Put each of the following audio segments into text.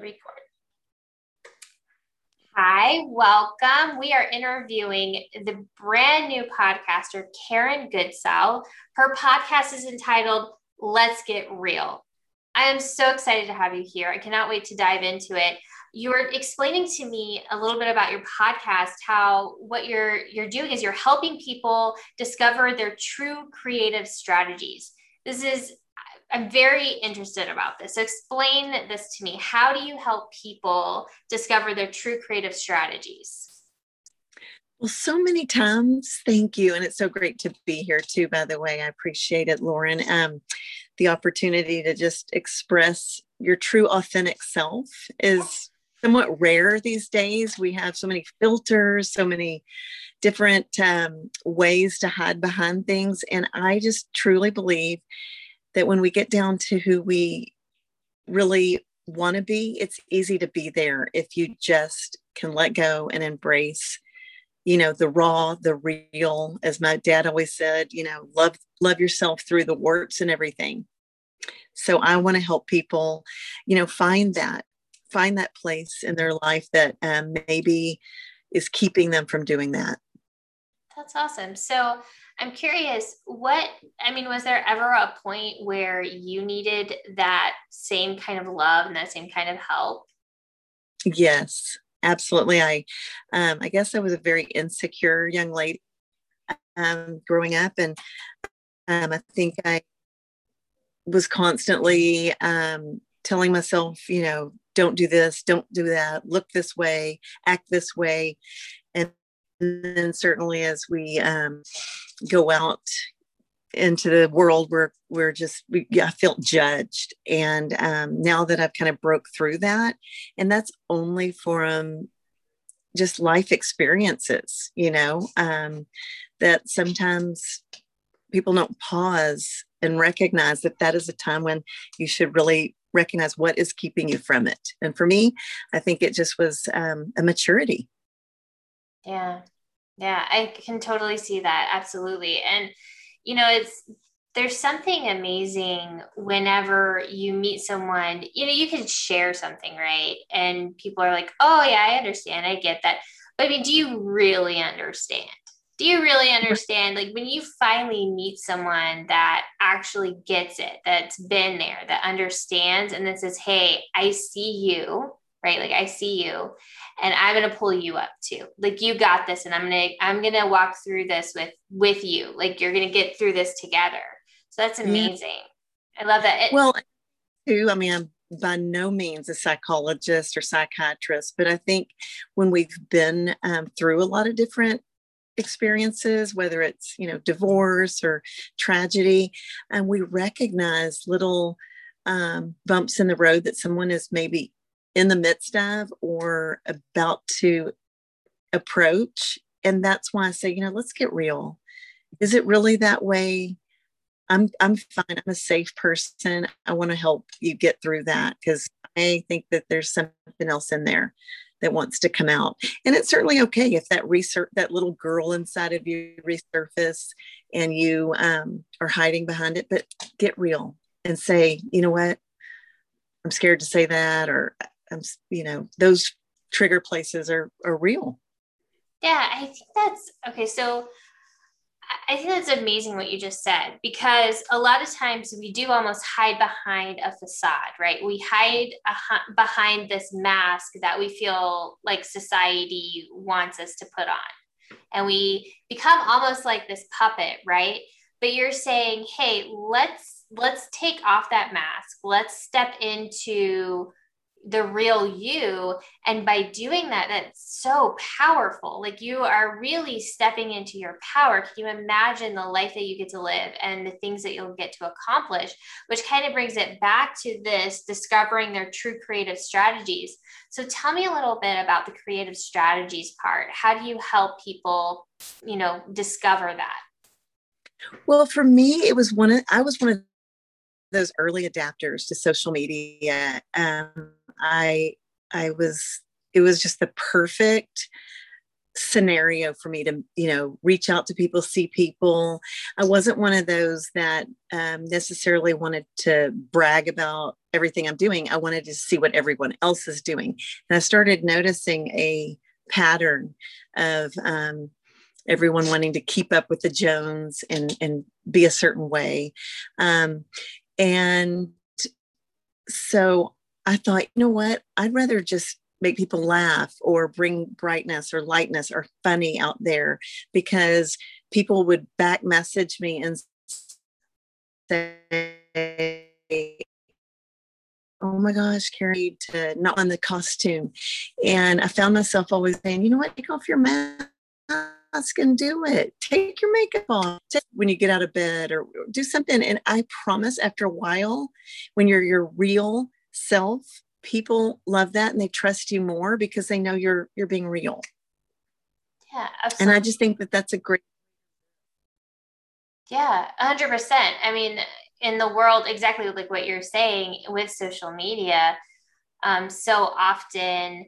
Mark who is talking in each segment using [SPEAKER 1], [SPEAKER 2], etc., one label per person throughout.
[SPEAKER 1] record. Hi, welcome. We are interviewing the brand new podcaster, Karen Goodsell. Her podcast is entitled Let's Get Real. I am so excited to have you here. I cannot wait to dive into it. You're explaining to me a little bit about your podcast, how what you're you're doing is you're helping people discover their true creative strategies. This is I'm very interested about this. Explain this to me. How do you help people discover their true creative strategies?
[SPEAKER 2] Well, so many times. Thank you. And it's so great to be here too, by the way. I appreciate it, Lauren. Um, the opportunity to just express your true authentic self is somewhat rare these days. We have so many filters, so many different um, ways to hide behind things. And I just truly believe that when we get down to who we really want to be, it's easy to be there if you just can let go and embrace you know the raw the real as my dad always said you know love love yourself through the warts and everything. So i want to help people you know find that find that place in their life that um, maybe is keeping them from doing that.
[SPEAKER 1] That's awesome. So I'm curious, what, I mean, was there ever a point where you needed that same kind of love and that same kind of help?
[SPEAKER 2] Yes, absolutely. I, um, I guess I was a very insecure young lady um, growing up, and um, I think I was constantly um, telling myself, you know, don't do this, don't do that, look this way, act this way, and then certainly as we um, go out into the world where we're just we yeah, I felt judged. And um, now that I've kind of broke through that and that's only from just life experiences you know um, that sometimes people don't pause and recognize that that is a time when you should really recognize what is keeping you from it. And for me I think it just was um, a maturity.
[SPEAKER 1] Yeah yeah, I can totally see that. Absolutely. And, you know, it's, there's something amazing whenever you meet someone, you know, you can share something, right? And people are like, oh, yeah, I understand. I get that. But I mean, do you really understand? Do you really understand? Like when you finally meet someone that actually gets it, that's been there, that understands, and that says, hey, I see you right? Like i see you and i'm going to pull you up too. Like you got this and i'm going to i'm going to walk through this with with you. Like you're going to get through this together. So that's amazing. Yeah. i love that.
[SPEAKER 2] It, well too i mean i'm by no means a psychologist or psychiatrist but i think when we've been um, through a lot of different experiences whether it's you know divorce or tragedy and we recognize little um, bumps in the road that someone is maybe in the midst of or about to approach. And that's why I say, you know, let's get real. Is it really that way? I'm I'm fine. I'm a safe person. I want to help you get through that because I think that there's something else in there that wants to come out. And it's certainly okay if that research that little girl inside of you resurface and you um, are hiding behind it. But get real and say, you know what, I'm scared to say that, or you know those trigger places are are real
[SPEAKER 1] yeah i think that's okay so I think that's amazing what you just said because a lot of times we do almost hide behind a facade, right? We hide a, behind this mask that we feel like society wants us to put on. And we become almost like this puppet, right? But you're saying, "Hey, let's let's take off that mask. Let's step into the real you. And by doing that that's so powerful. Like you are really stepping into your power. Can you imagine the life that you get to live and the things that you'll get to accomplish? Which kind of brings it back to this discovering their true creative strategies. So tell me a little bit about the creative strategies part. How do you help people you know discover that?
[SPEAKER 2] Well for me it was one of i was one of those early adapters to social media. Um, I I was it was just the perfect scenario for me to you know reach out to people see people. I wasn't one of those that um, necessarily wanted to brag about everything i'm doing. I wanted to see what everyone else is doing. And i started noticing a pattern of um, everyone wanting to keep up with the jones and and be a certain way. Um, and so i thought you know what i'd rather just make people laugh or bring brightness or lightness or funny out there because people would back message me and say oh my gosh, Carrie, to not on the costume. And I found myself always saying, you know what, take off your mask and do it. Take your makeup off when you get out of bed or do something. And I promise after a while, when you're your real self, people love that and they trust you more because they know you're you're being real.
[SPEAKER 1] Yeah
[SPEAKER 2] absolutely. and i just think that that's a great
[SPEAKER 1] yeah 100% i mean in the world exactly like what you're saying with social media um, so often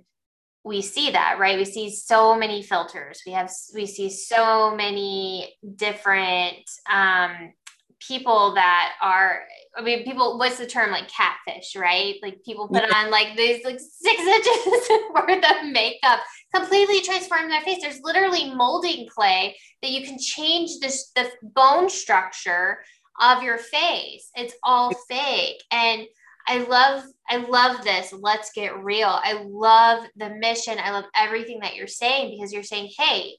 [SPEAKER 1] we see that right? We see so many filters. We have we see so many different um, people that are I mean, people, what's the term like catfish, right? Like people put on like these like six inches worth of makeup, completely transform their face. There's literally molding clay that you can change this the bone structure of your face. It's all fake. And I love, I love this. Let's get real. I love the mission. I love everything that you're saying because you're saying, hey,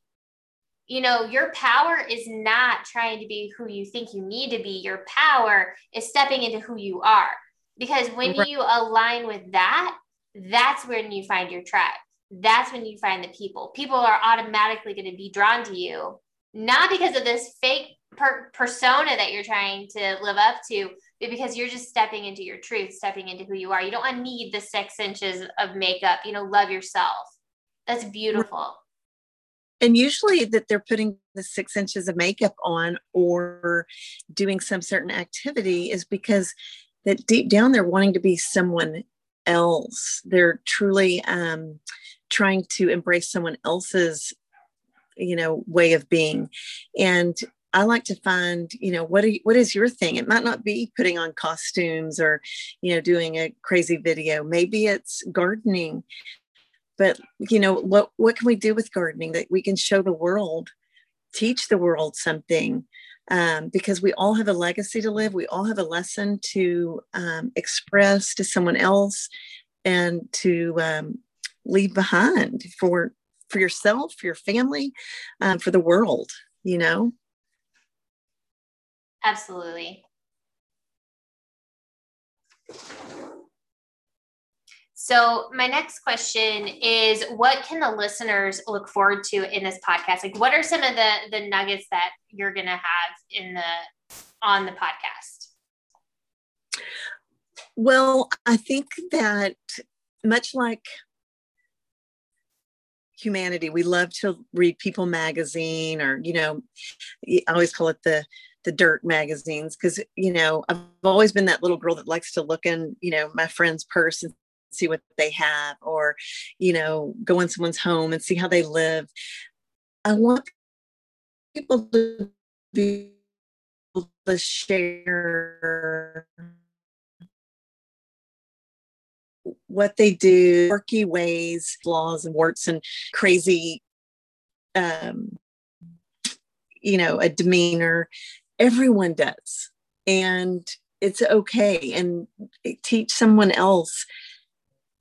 [SPEAKER 1] you know, your power is not trying to be who you think you need to be. Your power is stepping into who you are. Because when right. you align with that, that's when you find your tribe. That's when you find the people. People are automatically going to be drawn to you, not because of this fake per- persona that you're trying to live up to, but because you're just stepping into your truth, stepping into who you are. You don't need the six inches of makeup. You know, love yourself. That's beautiful
[SPEAKER 2] and usually that they're putting the six inches of makeup on or doing some certain activity is because that deep down they're wanting to be someone else they're truly um, trying to embrace someone else's you know way of being and I like to find, you know, what you, what is your thing? It might not be putting on costumes or, you know, doing a crazy video. Maybe it's gardening but you know what what can we do with gardening that we can show the world teach the world something um, because we all have a legacy to live. We all have a lesson to um, express to someone else and to um, leave behind for for yourself for your family um, for the world you know?
[SPEAKER 1] Absolutely so, my next question is what can the listeners look forward to in this podcast? Like what are some of the the nuggets that you're going to have in the on the podcast?
[SPEAKER 2] Well, I think that much like humanity, we love to read People magazine or, you know, I always call it the the dirt magazines because you know i've always been that little girl that likes to look in you know my friend's purse and see what they have or you know go in someone's home and see how they live. I want people to be able to share what they do quirky ways flaws and warts and crazy um you know a demeanor. Everyone does. And it's okay. And teach someone else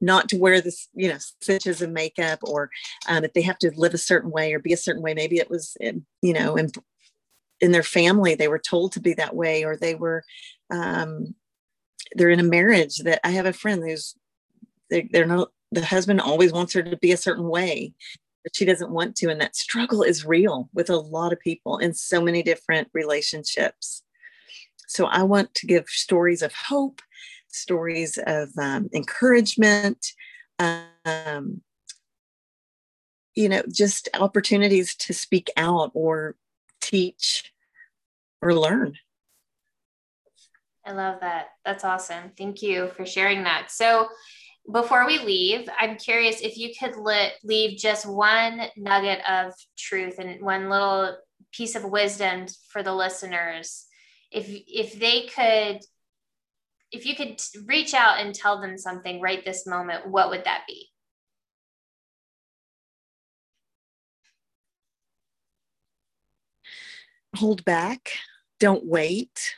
[SPEAKER 2] not to wear this, you know, stitches of makeup or um, if they have to live a certain way or be a certain way. Maybe it was, you know, in, in their family, they were told to be that way or they were, um, they're in a marriage that I have a friend who's, they're, they're not, the husband always wants her to be a certain way but she doesn't want to and that struggle is real with a lot of people in so many different relationships so i want to give stories of hope stories of um, encouragement, um, you know, just opportunities to speak out or teach or learn.
[SPEAKER 1] I love that. That's awesome. Thank you for sharing that. So, before we leave, I'm curious if you could li- leave just one nugget of truth and one little piece of wisdom for the listeners. If if they could if you could reach out and tell them something right this moment, what would that be?
[SPEAKER 2] Hold back. Don't wait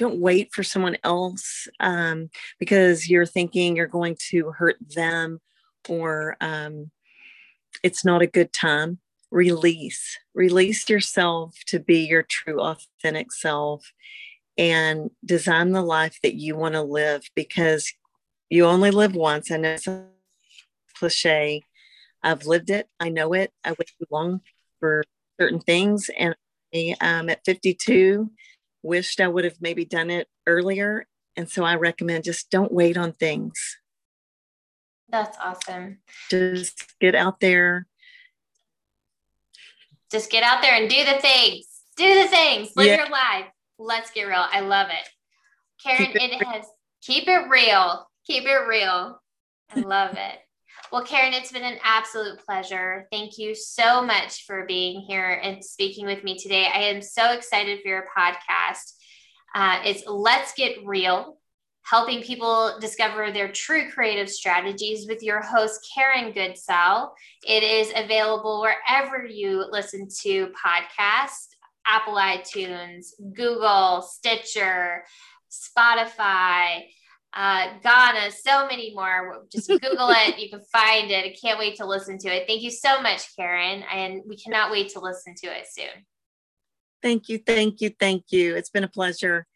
[SPEAKER 2] don't wait for someone else um, because you're thinking you're going to hurt them or um, it's not a good time release release yourself to be your true authentic self and design the life that you want to live because you only live once i know it's a cliche i've lived it i know it i wait too long for certain things and I, um, at 52 wished I would have maybe done it earlier. And so I recommend just don't wait on things.
[SPEAKER 1] That's awesome.
[SPEAKER 2] Just get out there.
[SPEAKER 1] Just get out there and do the things. Do the things. Live yeah. your life. Let's get real. I love it. Karen, it, it has keep it real. Keep it real. I love it. Well, Karen, it's been an absolute pleasure. Thank you so much for being here and speaking with me today. I am so excited for your podcast. Uh, it's Let's Get Real, helping people discover their true creative strategies with your host, Karen Goodsell. It is available wherever you listen to podcasts Apple iTunes, Google, Stitcher, Spotify uh, Gaana, so many more. Just Google it. You can find it. I can't wait to listen to it. Thank you so much, Karen. And we cannot wait to listen to it soon.
[SPEAKER 2] Thank you. Thank you. Thank you. It's been a pleasure.